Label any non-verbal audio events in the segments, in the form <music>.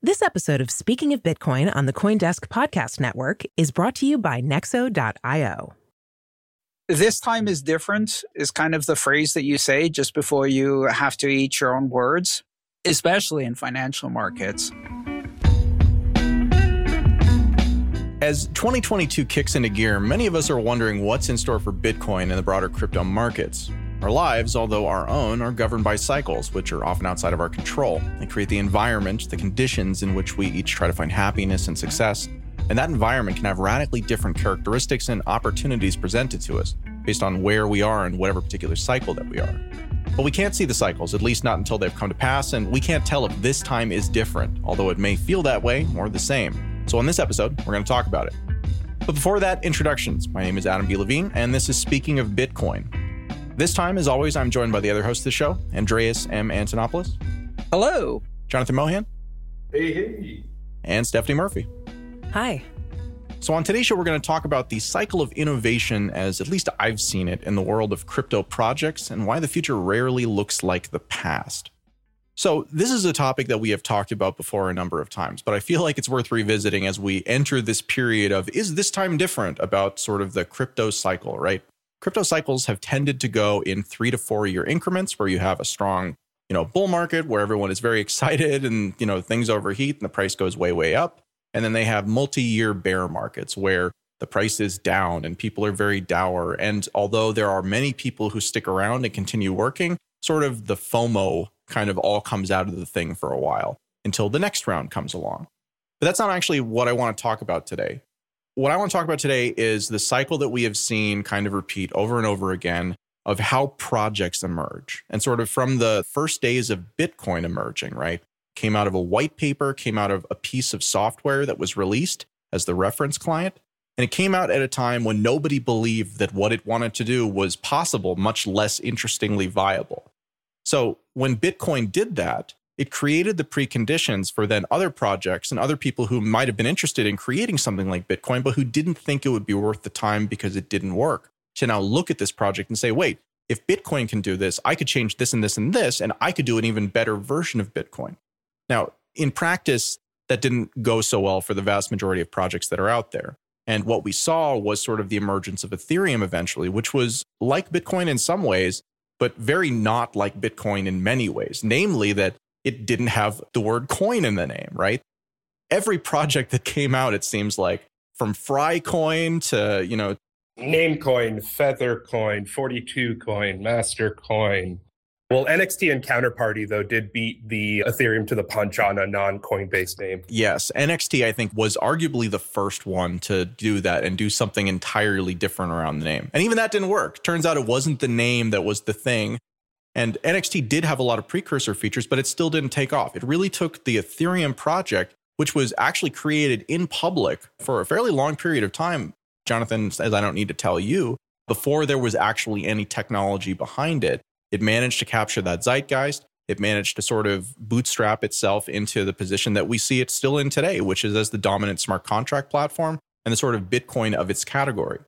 This episode of Speaking of Bitcoin on the Coindesk Podcast Network is brought to you by Nexo.io. This time is different, is kind of the phrase that you say just before you have to eat your own words especially in financial markets. As 2022 kicks into gear, many of us are wondering what's in store for Bitcoin and the broader crypto markets. Our lives, although our own, are governed by cycles, which are often outside of our control. They create the environment, the conditions in which we each try to find happiness and success. And that environment can have radically different characteristics and opportunities presented to us based on where we are in whatever particular cycle that we are. But we can't see the cycles, at least not until they've come to pass, and we can't tell if this time is different, although it may feel that way or the same. So, on this episode, we're going to talk about it. But before that, introductions. My name is Adam B. Levine, and this is Speaking of Bitcoin. This time, as always, I'm joined by the other host of the show, Andreas M. Antonopoulos. Hello. Jonathan Mohan. Hey, hey. And Stephanie Murphy. Hi. So, on today's show, we're going to talk about the cycle of innovation as at least I've seen it in the world of crypto projects and why the future rarely looks like the past. So, this is a topic that we have talked about before a number of times, but I feel like it's worth revisiting as we enter this period of is this time different about sort of the crypto cycle, right? Crypto cycles have tended to go in three to four year increments where you have a strong you know bull market where everyone is very <laughs> excited and you know things overheat and the price goes way way up and then they have multi year bear markets where the price is down and people are very dour. And although there are many people who stick around and continue working, sort of the FOMO kind of all comes out of the thing for a while until the next round comes along. But that's not actually what I want to talk about today. What I want to talk about today is the cycle that we have seen kind of repeat over and over again of how projects emerge and sort of from the first days of Bitcoin emerging, right? came out of a white paper, came out of a piece of software that was released as the reference client. And it came out at a time when nobody believed that what it wanted to do was possible, much less interestingly viable. So when Bitcoin did that, it created the preconditions for then other projects and other people who might have been interested in creating something like Bitcoin, but who didn't think it would be worth the time because it didn't work to now look at this project and say, wait, if Bitcoin can do this, I could change this and this and this, and I could do an even better version of Bitcoin. Now, in practice, that didn't go so well for the vast majority of projects that are out there. And what we saw was sort of the emergence of Ethereum eventually, which was like Bitcoin in some ways, but very not like Bitcoin in many ways, namely that it didn't have the word coin in the name, right? Every project that came out, it seems like, from Freicoin to, you know, Namecoin, Feathercoin, 42 coin, Master coin, well, NXT and Counterparty, though, did beat the Ethereum to the punch on a non coin based name. Yes. NXT, I think, was arguably the first one to do that and do something entirely different around the name. And even that didn't work. Turns out it wasn't the name that was the thing. And NXT did have a lot of precursor features, but it still didn't take off. It really took the Ethereum project, which was actually created in public for a fairly long period of time. Jonathan says, I don't need to tell you, before there was actually any technology behind it it managed to capture that zeitgeist. It managed to sort of bootstrap itself into the position that we see it still in today, which is as the dominant smart contract platform and the sort of Bitcoin of its category.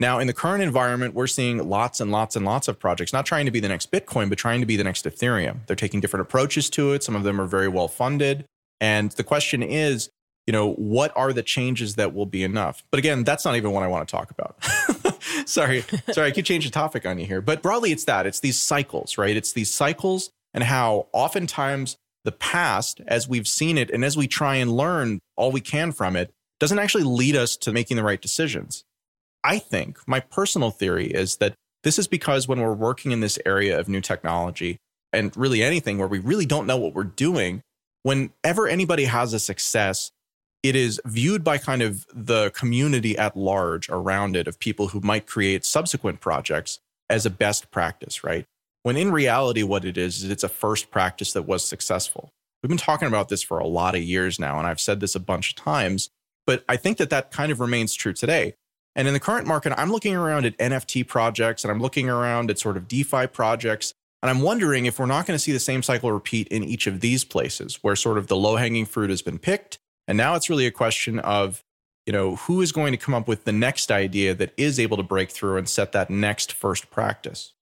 Now, in the current environment, we're seeing lots and lots and lots of projects, not trying to be the next Bitcoin, but trying to be the next Ethereum. They're taking different approaches to it. Some of them are very well funded. And the question is, you know, what are the changes that will be enough? But again, that's not even what I want to talk about. <laughs> sorry, <laughs> sorry, I keep changing topic on you here. But broadly, it's that it's these cycles, right? It's these cycles and how oftentimes the past as we've seen it and as we try and learn all we can from it doesn't actually lead us to making the right decisions. I think my personal theory is that this is because when we're working in this area of new technology and really anything where we really don't know what we're doing, whenever anybody has a success, it is viewed by kind of the community at large around it of people who might create subsequent projects as a best practice, right? When in reality, what it is, is it's a first practice that was successful. We've been talking about this for a lot of years now, and I've said this a bunch of times, but I think that that kind of remains true today. And in the current market, I'm looking around at NFT projects and I'm looking around at sort of DeFi projects. And I'm wondering if we're not going to see the same cycle repeat in each of these places where sort of the low hanging fruit has been picked. And now it's really a question of, you know, who is going to come up with the next idea that is able to break through and set that next first practice?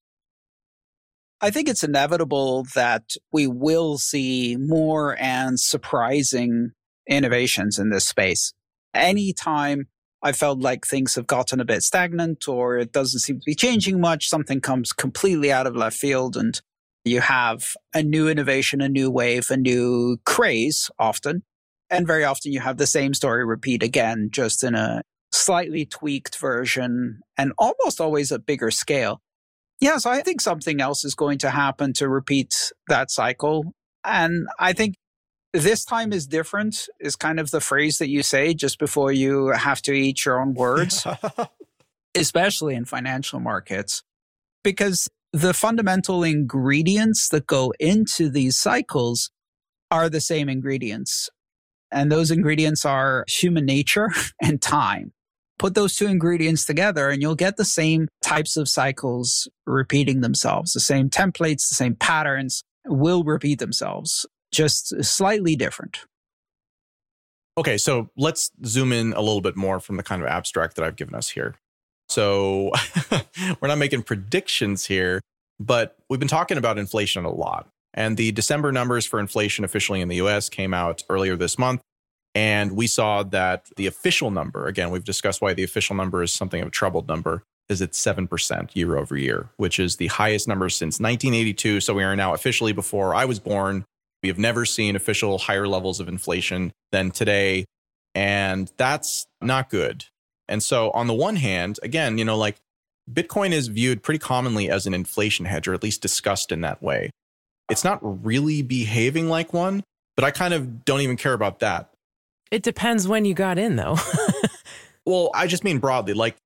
I think it's inevitable that we will see more and surprising innovations in this space. Anytime I felt like things have gotten a bit stagnant or it doesn't seem to be changing much. Something comes completely out of left field and you have a new innovation, a new wave, a new craze often. And very often you have the same story repeat again, just in a slightly tweaked version and almost always a bigger scale. Yeah, so I think something else is going to happen to repeat that cycle. And I think this time is different is kind of the phrase that you say just before you have to eat your own words, <laughs> especially in financial markets, because the fundamental ingredients that go into these cycles are the same ingredients. And those ingredients are human nature <laughs> and time. Put those two ingredients together and you'll get the same types of cycles repeating themselves. The same templates, the same patterns will repeat themselves just slightly different. Okay, so let's zoom in a little bit more from the kind of abstract that I've given us here. So <laughs> we're not making predictions here, but we've been talking about inflation a lot. And the December numbers for inflation officially in the US came out earlier this month. And we saw that the official number, again, we've discussed why the official number is something of a troubled number, is at 7% year over year, which is the highest number since 1982. So we are now officially before I was born we have never seen official higher levels of inflation than today. And that's not good. And so, on the one hand, again, you know, like Bitcoin is viewed pretty commonly as an inflation hedge, or at least discussed in that way. It's not really behaving like one, but I kind of don't even care about that. It depends when you got in, though. <laughs> well, I just mean broadly, like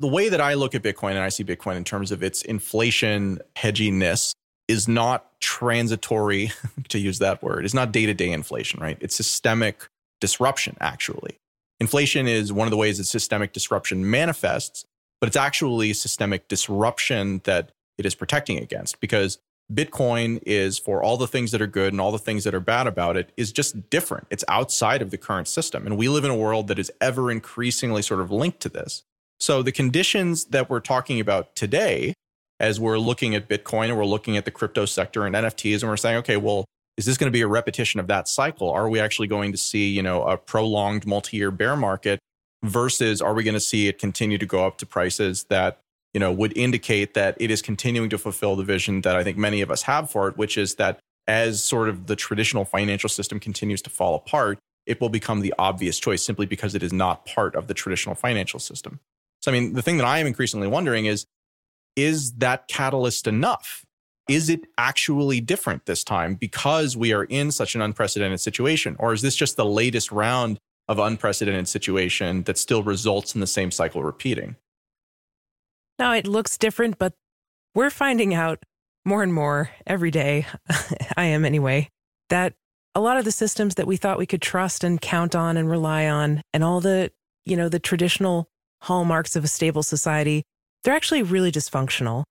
the way that I look at Bitcoin and I see Bitcoin in terms of its inflation hedginess is not transitory, <laughs> to use that word. It's not day to day inflation, right? It's systemic disruption, actually. Inflation is one of the ways that systemic disruption manifests, but it's actually systemic disruption that it is protecting against because Bitcoin is for all the things that are good and all the things that are bad about it is just different. It's outside of the current system. And we live in a world that is ever increasingly sort of linked to this. So the conditions that we're talking about today as we're looking at Bitcoin and we're looking at the crypto sector and NFTs and we're saying, okay, well, is this going to be a repetition of that cycle? Are we actually going to see, you know, a prolonged multi-year bear market versus are we going to see it continue to go up to prices that, you know, would indicate that it is continuing to fulfill the vision that I think many of us have for it, which is that as sort of the traditional financial system continues to fall apart, it will become the obvious choice simply because it is not part of the traditional financial system. So, I mean, the thing that I am increasingly wondering is is that catalyst enough? Is it actually different this time because we are in such an unprecedented situation? Or is this just the latest round of unprecedented situation that still results in the same cycle repeating? No, it looks different, but we're finding out more and more every day. <laughs> I am anyway, that a lot of the systems that we thought we could trust and count on and rely on and all the, you know, the traditional hallmarks of a stable society they're actually really dysfunctional.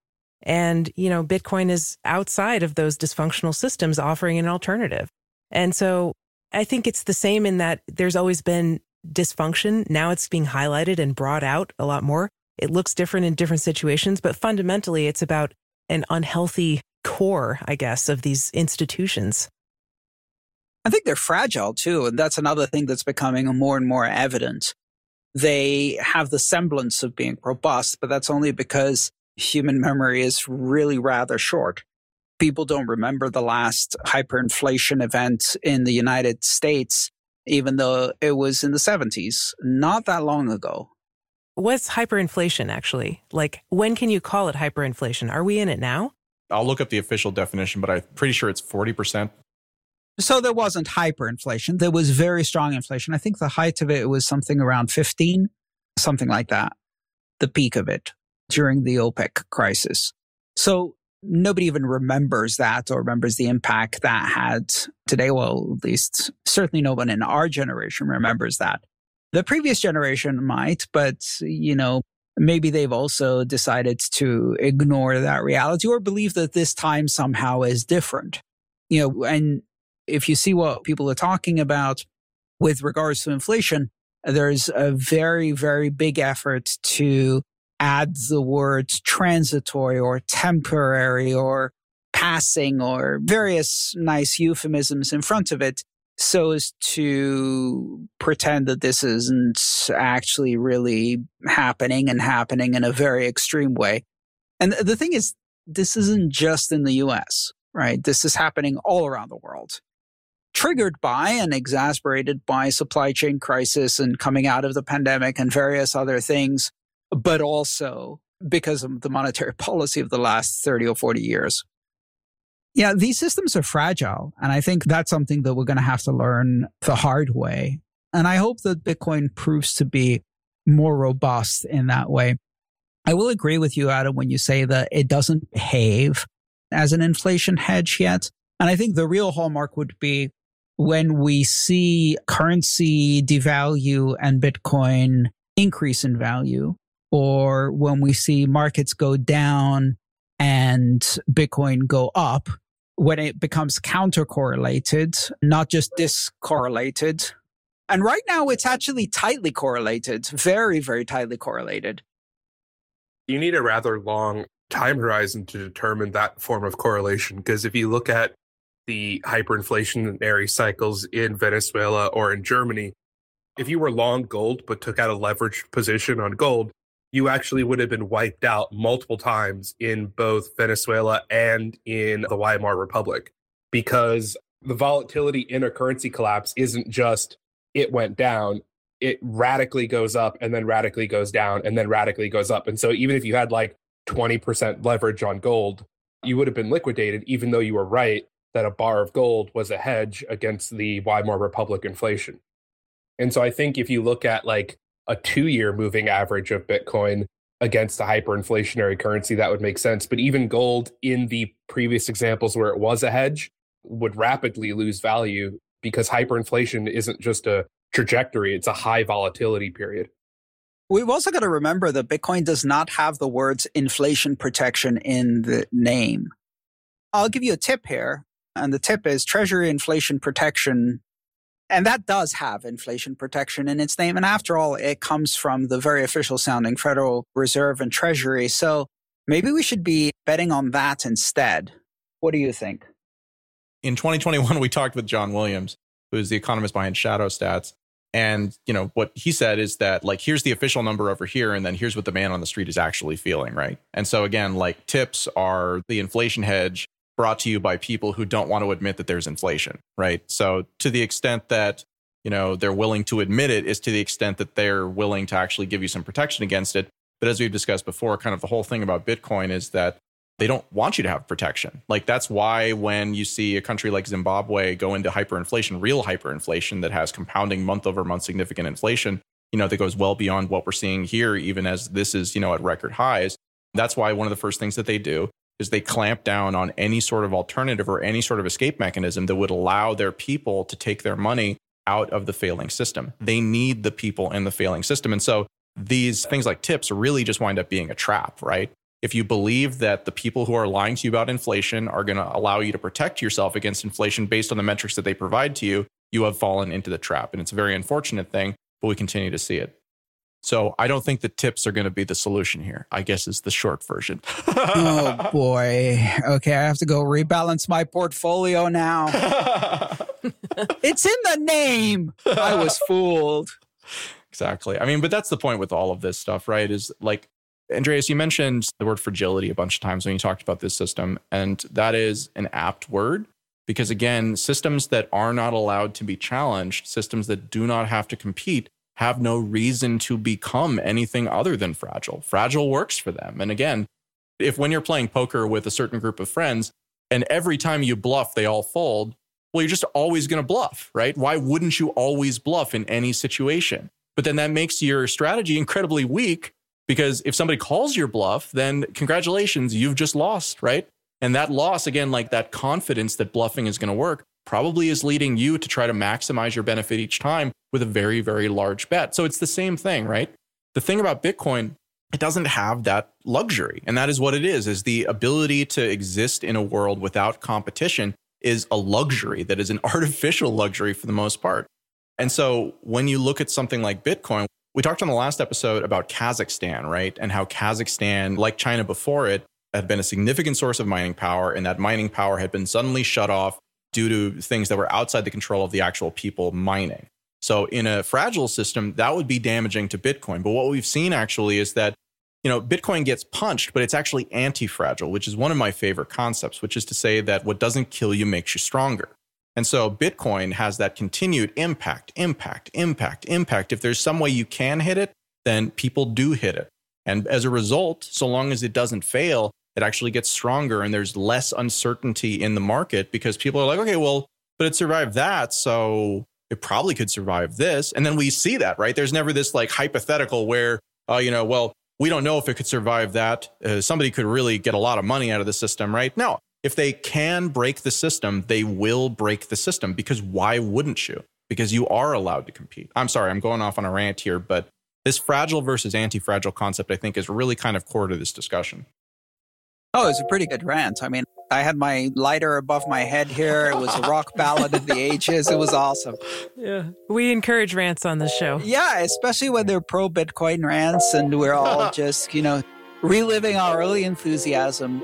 And, you know, Bitcoin is outside of those dysfunctional systems offering an alternative. And so I think it's the same in that there's always been dysfunction. Now it's being highlighted and brought out a lot more. It looks different in different situations, but fundamentally, it's about an unhealthy core, I guess, of these institutions. I think they're fragile too. And that's another thing that's becoming more and more evident they have the semblance of being robust, but that's only because human memory is really rather short. People don't remember the last hyperinflation event in the United States, even though it was in the 70s, not that long ago. What's hyperinflation actually? Like, when can you call it hyperinflation? Are we in it now? I'll look up the official definition, but I'm pretty sure it's 40%. So there wasn't hyperinflation. There was very strong inflation. I think the height of it was something around 15, something like that, the peak of it during the OPEC crisis. So nobody even remembers that or remembers the impact that had today. Well, at least certainly no one in our generation remembers that. The previous generation might, but you know, maybe they've also decided to ignore that reality or believe that this time somehow is different. You know, and if you see what people are talking about with regards to inflation, there's a very, very big effort to add the words transitory or temporary or passing or various nice euphemisms in front of it so as to pretend that this isn't actually really happening and happening in a very extreme way. And the thing is, this isn't just in the US, right? This is happening all around the world triggered by and exasperated by supply chain crisis and coming out of the pandemic and various other things, but also because of the monetary <laughs> policy of the last 30 or 40 years. Yeah, these systems are fragile. And I think that's something that we're going to have to learn the hard way. And I hope that Bitcoin proves to be more robust in that way. I will agree with you, Adam, when you say that it doesn't behave as an inflation hedge yet. And I think the real hallmark would be when we see currency devalue and Bitcoin increase in value, or when we see markets go down and Bitcoin go up, when it becomes counter correlated, not just discorrelated. And right now it's actually tightly correlated, very, very tightly correlated. You need a rather long time horizon to determine that form of correlation. Because if you look at the hyperinflationary cycles in Venezuela or in Germany, if you were long gold but took out a leveraged position on gold, you actually would have been wiped out multiple times in both Venezuela and in the Weimar Republic because the volatility in a currency collapse isn't just it went down, it radically goes up and then radically goes down and then radically goes up. And so even if you had like 20% leverage on gold, you would have been liquidated, even though you were right that a bar of gold was a hedge against the Weimar Republic inflation. And so I think if you look at like a two year moving average of Bitcoin against a hyperinflationary currency, that would make sense. But even gold in the previous examples where it was a hedge would rapidly lose value because hyperinflation isn't just a trajectory, it's a high volatility period. We've also got to remember that Bitcoin does not have the words inflation protection in the name. I'll give you a tip here. And the tip is Treasury inflation protection. And that does have inflation protection in its name. And after all, it comes from the very official sounding Federal Reserve and Treasury. So maybe we should be betting on that instead. What do you think? In 2021, we talked with John Williams, who's the economist behind Shadow Stats. And, you know, what he said is that, like, here's the official number over here, and then here's what the man on the street is actually feeling, right? And so, again, like, tips are the inflation hedge brought to you by people who don't want to admit that there's inflation, right? So to the extent that you know they're willing to admit it is to the extent that they're willing to actually give you some protection against it. But as we've discussed before, kind of the whole thing about Bitcoin is that they don't want you to have protection. Like that's why when you see a country like Zimbabwe go into hyperinflation, real hyperinflation that has compounding month over month significant inflation, you know, that goes well beyond what we're seeing here, even as this is, you know, at record highs. That's why one of the first things that they do is they clamp down on any sort of alternative or any sort of escape mechanism that would allow their people to take their money out of the failing system. Hmm. They need the people in the failing system. And so these things like tips really just wind up being a trap, right? If you believe that the people who are lying to you about inflation are going to allow you to protect yourself against inflation based on the metrics that they provide to you, you have fallen into the trap. And it's a very unfortunate thing, but we continue to see it. So I don't think the tips are going to be the solution here. I guess is the short version. oh <laughs> boy. Okay, I have to go rebalance my portfolio now. <laughs> it's in the name. I was fooled. Exactly. I mean, but that's the point with all of this stuff, right? Is like Andreas, you mentioned the word fragility a bunch of times when you talked about this system, and that is an apt word because, again, systems that are not allowed to be challenged, systems that do not have to compete, have no reason to become anything other than fragile. Fragile works for them. And again, if when you're playing poker with a certain group of friends and every time you bluff, they all fold, well, you're just always going to bluff, right? Why wouldn't you always bluff in any situation? But then that makes your strategy incredibly weak because if somebody calls your bluff, then congratulations, you've just lost, right? And that loss, again, like that confidence that bluffing is going to work, probably is leading you to try to maximize your benefit each time with a very, very large bet. So it's the same thing, right? The thing about Bitcoin, it doesn't have that luxury. And that is what it is, is the ability to exist in a world without competition is a luxury that is an <laughs> artificial luxury for the most part. And so when you look at something like Bitcoin, we talked on the last episode about Kazakhstan, right? And how Kazakhstan, like China before it, had been a significant source of mining power, and that mining power had been suddenly shut off due to things that were outside the control of the actual people mining. So, in a fragile system, that would be damaging to Bitcoin. But what we've seen actually is that you know, Bitcoin gets punched, but it's actually anti fragile, which is one of my favorite concepts, which is to say that what doesn't kill you makes you stronger. And so Bitcoin has that continued impact, impact, impact, impact. If there's some way you can hit it, then people do hit it. And as a result, so long as it doesn't fail, it actually gets stronger and there's less uncertainty in the market because people are like, okay, well, but it survived that. So it probably could survive this. And then we see that, right? There's never this like hypothetical where, uh, you know, well, we don't know if it could survive that. Uh, somebody could really get a lot of money out of the system, right? No, if they can break the system, they will break the system because why wouldn't you? Because you are allowed to compete. I'm sorry, I'm going off on a rant here, but this fragile versus anti fragile concept, I think, is really kind of core to this discussion. Oh, it's a pretty good rant. I mean, I had my lighter above my head here. It was a rock ballad of the ages. It was awesome. Yeah. We encourage rants on the show. Yeah, especially when they're pro Bitcoin rants and we're all <laughs> just, you know, reliving our early enthusiasm.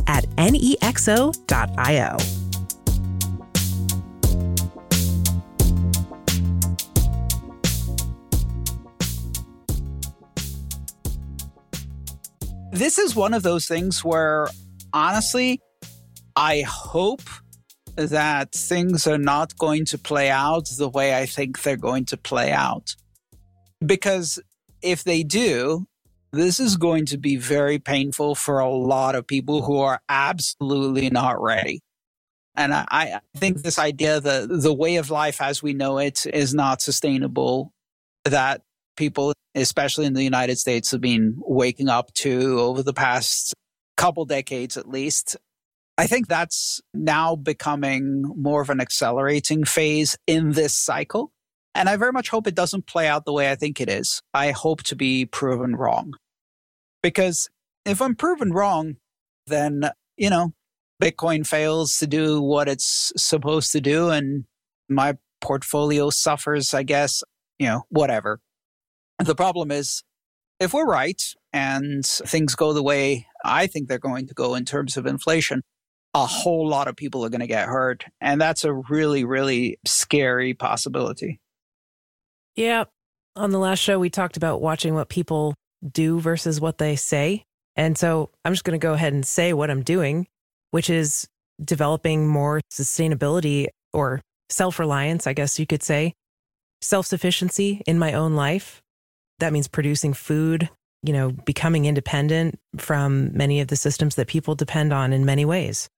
at nexo.io. This is one of those things where, honestly, I hope that things are not going to play out the way I think they're going to play out. Because if they do, this is going to be very painful for a lot of people who are absolutely not ready. And I, I think this idea that the way of life as we know it is not sustainable, that people, especially in the United States, have been waking up to over the past couple decades at least. I think that's now becoming more of an accelerating phase in this cycle. And I very much hope it doesn't play out the way I think it is. I hope to be proven wrong. Because if I'm proven wrong, then, you know, Bitcoin fails to do what it's supposed to do and my portfolio suffers, I guess, you know, whatever. The problem is if we're right and things go the way I think they're going to go in terms of inflation, a whole lot of people are going to get hurt. And that's a really, really scary possibility. Yeah. On the last show, we talked about watching what people do versus what they say. And so I'm just going to go ahead and say what I'm doing, which is developing more sustainability or self reliance, I guess you could say, self sufficiency in my own life. That means producing food, you know, becoming independent from many of the systems that people depend on in many ways.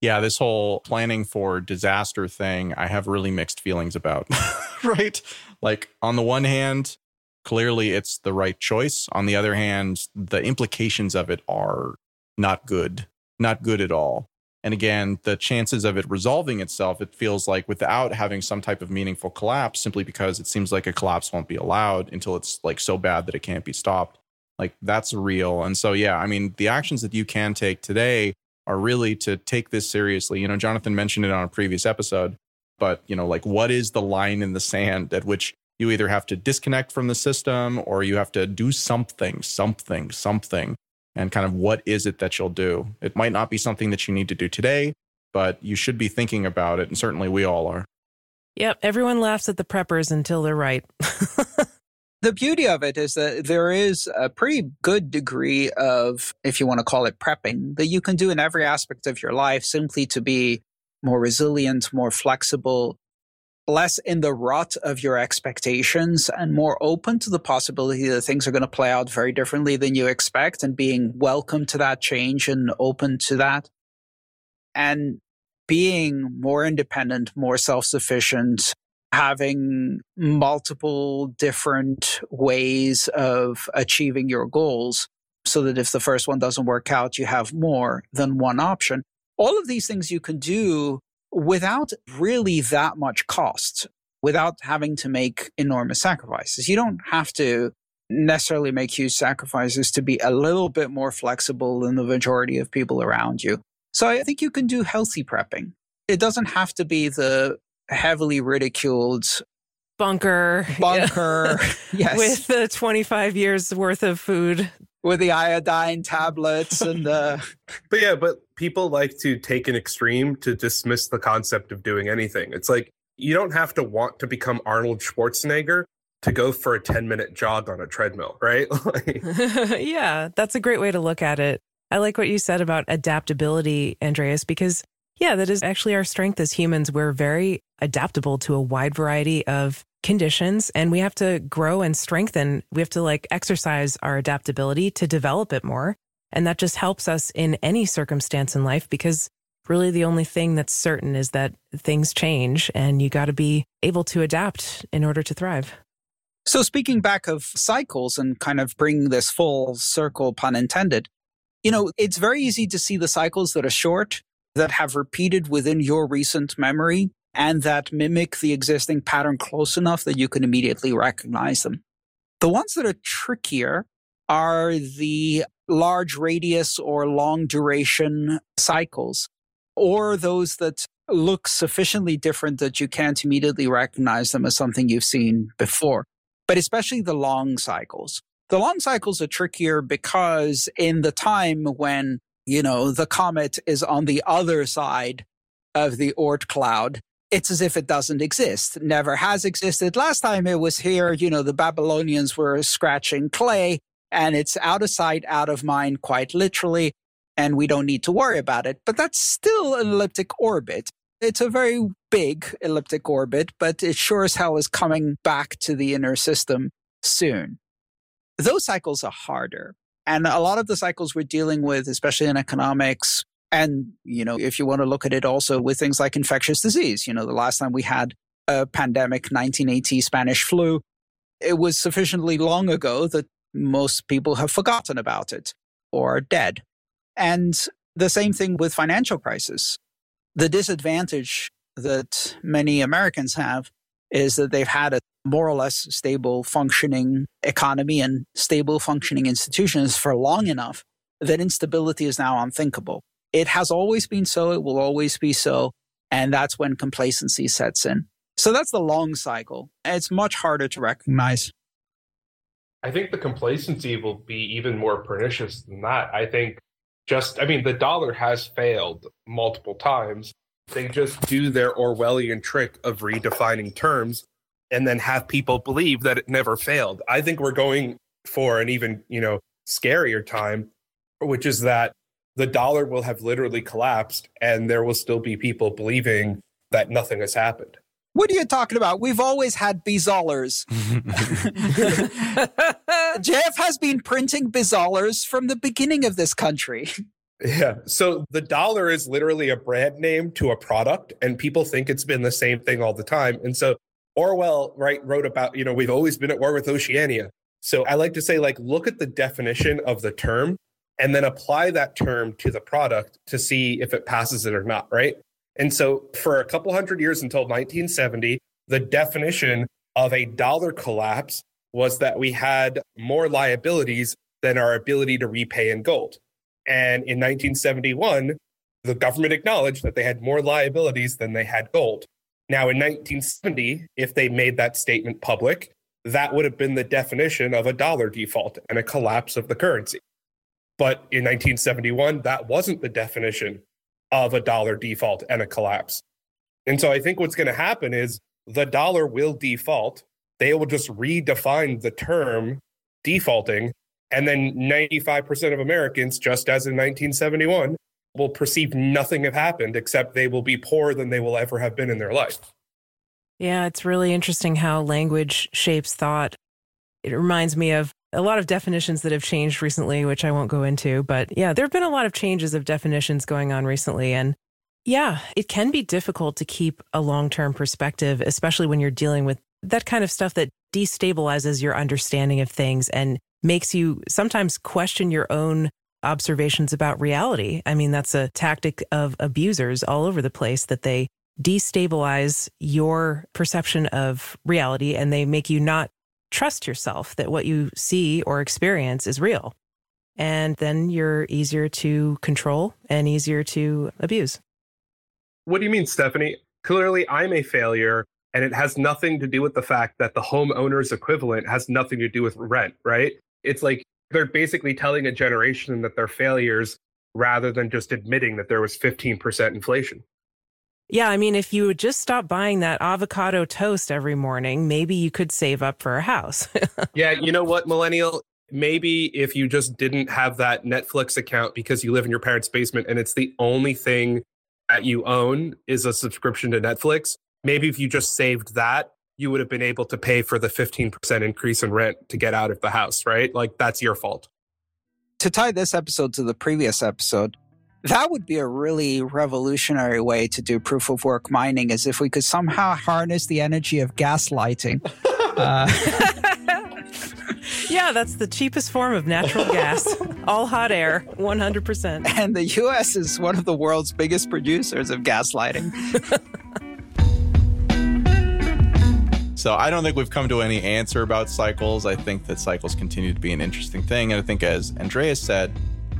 Yeah, this whole planning for disaster thing, I have really mixed feelings about. <laughs> right? Like, on the one hand, clearly it's the right choice. On the other hand, the implications of it are not good, not good at all. And again, the chances of it resolving itself, it feels like without having some type of meaningful collapse, simply because it seems like a collapse won't be allowed until it's like so bad that it can't be stopped. Like that's real. And so, yeah, I mean, the actions that you can take today are really to take this seriously. You know, Jonathan mentioned it on a previous episode, but, you know, like what is the line in the sand at which you either have to disconnect from the system or you have to do something, something, something and kind of what is it that you'll do. It might not be something that you need to do today, but you should be thinking about it. And certainly we all are. Yep. Everyone laughs at the preppers until they're right. <laughs> the beauty of it is that there is a pretty good degree of, if you want to call it prepping, that you can do in every aspect of your life simply to be more resilient, more flexible, less in the rut of your expectations and more open to the possibility that things are going to play out very differently than you expect and being welcome to that change and open to that. And being more independent, more self sufficient, having multiple different ways of achieving your goals so that if the first one doesn't work out, you have more than one option. All of these things you can do without really that much cost, without having to make enormous sacrifices. You don't have to necessarily make huge sacrifices to be a little bit more flexible than the majority of people around you. So I think you can do healthy prepping. It doesn't have to be the heavily ridiculed bunker <laughs> bunker <laughs> yes with the 25 years worth of food with the iodine tablets and the <laughs> but yeah but people like to take an extreme to dismiss the concept of doing anything. It's like you don't have to want to become arnold schwarzenegger to go for a 10 minute jog on a treadmill right? <laughs> <laughs> Yeah that's a great way to look at it. I like what you said about adaptability andreas because yeah that is actually our strength as humans. We're very adaptable to a wide variety of conditions and we have to grow and strengthen. We have to like exercise our adaptability to develop it more. And that just helps us in any circumstance in life because really the only thing that's certain is that things change and you got to be able to adapt in order to thrive. So, speaking back of cycles and kind of bringing this full circle, pun intended, you know, it's very easy to see the cycles that are short, that have repeated within your recent memory and that mimic the existing pattern close enough that you can immediately recognize them. The ones that are trickier are the large radius or long duration cycles, or those that look sufficiently different that you can't immediately recognize them as something you've seen before, but especially the long cycles. The long cycles are trickier because in the time when, you know, the comet is on the other side of the Oort cloud, it's as if it doesn't exist, never has existed. Last time it was here, you know, the Babylonians were scratching clay and it's out of sight, out of mind, quite literally. And we don't need to worry about it. But that's still an elliptic orbit. It's a very big elliptic orbit, but it sure as hell is coming back to the inner system soon. Those cycles are harder. And a lot of the cycles we're dealing with, especially in economics, and, you know, if you want to look at it also with things like infectious disease, you know, the last time we had a pandemic, 1980 Spanish flu, it was sufficiently long ago that most people have forgotten about it or are dead. And the same thing with financial crisis. The disadvantage that many Americans have is that they've had a more or less stable functioning economy and stable functioning institutions for long enough that instability is now unthinkable. It has always been so. It will always be so. And that's when complacency sets in. So that's the long cycle. It's much harder to recognize. I think the complacency will be even more pernicious than that. I think just, I mean, the dollar has failed multiple times. They just do their Orwellian trick of redefining terms and then have people believe that it never failed. I think we're going for an even, you know, scarier time, which is that the dollar will have literally collapsed and there will still be people believing that nothing has happened. What are you talking about? We've always had bizollars. <laughs> Jeff has been printing bizollars from the beginning of this country. Yeah. So the dollar is literally a brand name to a product, and people think it's been the same thing all the time. And so Orwell, right, wrote about, you know, we've always been at war with Oceania. So I like to say, like, look at the definition of the term and then apply that term to the product to see if it passes it or not, right? And so for a couple hundred years until 1970, the definition of a dollar collapse was that we had more liabilities than our ability to repay in gold. And in 1971, the government acknowledged that they had more liabilities than they had gold. Now, in 1970, if they made that statement public, that would have been the definition of a dollar default and a collapse of the currency. But in 1971, that wasn't the definition of a dollar default and a collapse. And so I think what's going to happen is the dollar will default. They will just redefine the term defaulting. And then 95% of Americans, just as in 1971, will perceive nothing have happened except they will be poorer than they will ever have been in their life. Yeah, it's really interesting how language shapes thought. It reminds me of a lot of definitions that have changed recently, which I won't go into. But yeah, there have been a lot of changes of definitions going on recently. And yeah, it can be difficult to keep a long term perspective, especially when you're dealing with that kind of stuff that destabilizes your understanding of things and makes you sometimes question your own observations about reality. I mean, that's a tactic of abusers all over the place that they destabilize your perception of reality and they make you not trust yourself that what you see or experience is real. And then you're easier to control and easier to abuse. What do you mean, Stephanie? Clearly, I'm a failure, and it has nothing to do with the fact that the homeowner's equivalent has nothing to do with rent, right? It's like they're basically telling a generation that they're failures rather than just admitting that there was 15% inflation. Yeah, I mean, if you would just stop buying that avocado toast every morning, maybe you could save up for a house. <laughs> yeah, you know what, millennial? Maybe if you just didn't have that Netflix account because you live in your parents' basement and it's the only thing that you own is a subscription to Netflix, maybe if you just saved that, you would have been able to pay for the 15% increase in rent to get out of the house, right? Like that's your fault. To tie this episode to the previous episode, that would be a really revolutionary way to do proof of work mining is if we could somehow harness the energy of gaslighting. <laughs> uh, yeah, that's the cheapest form of natural gas. <laughs> All hot air, 100%. And the US is one of the world's biggest producers of gaslighting. <laughs> So I don't think we've come to any answer about cycles. I think that cycles continue to be an interesting thing. And I think, as Andreas said,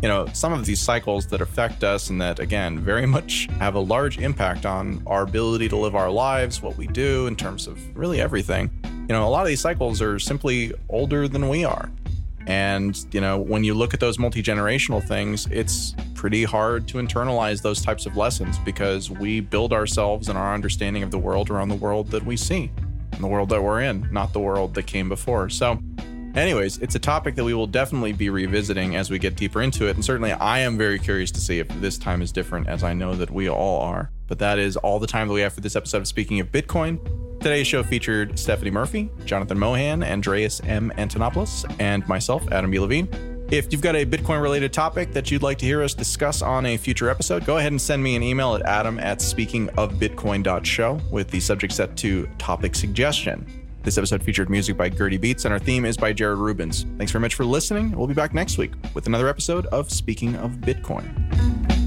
you know, some of these cycles that affect us and that, again, very much have a large impact on our ability to live our lives, what we do in terms of really everything. You know, a lot of these cycles are simply older than we are. And, you know, when you look at those multi generational things, it's pretty hard to internalize those types of lessons because we build ourselves and our understanding of the world around the world that we see and the world that we're in, not the world that came before. So, Anyways, it's a topic that we will definitely be revisiting as we get deeper into it. And certainly, I am very curious to see if this time is different, as I know that we all are. But that is all the time that we have for this episode of Speaking of Bitcoin. Today's show featured Stephanie Murphy, Jonathan Mohan, Andreas M. Antonopoulos, and myself, Adam B. Levine. If you've got a Bitcoin related topic that you'd like to hear us discuss on a future episode, go ahead and send me an email at adam at speakingofbitcoin.show with the subject set to topic suggestion. This episode featured music by Gurty Beats, and our theme is by Jared Rubens. Thanks very much for listening. We'll be back next week with another episode of Speaking of Bitcoin.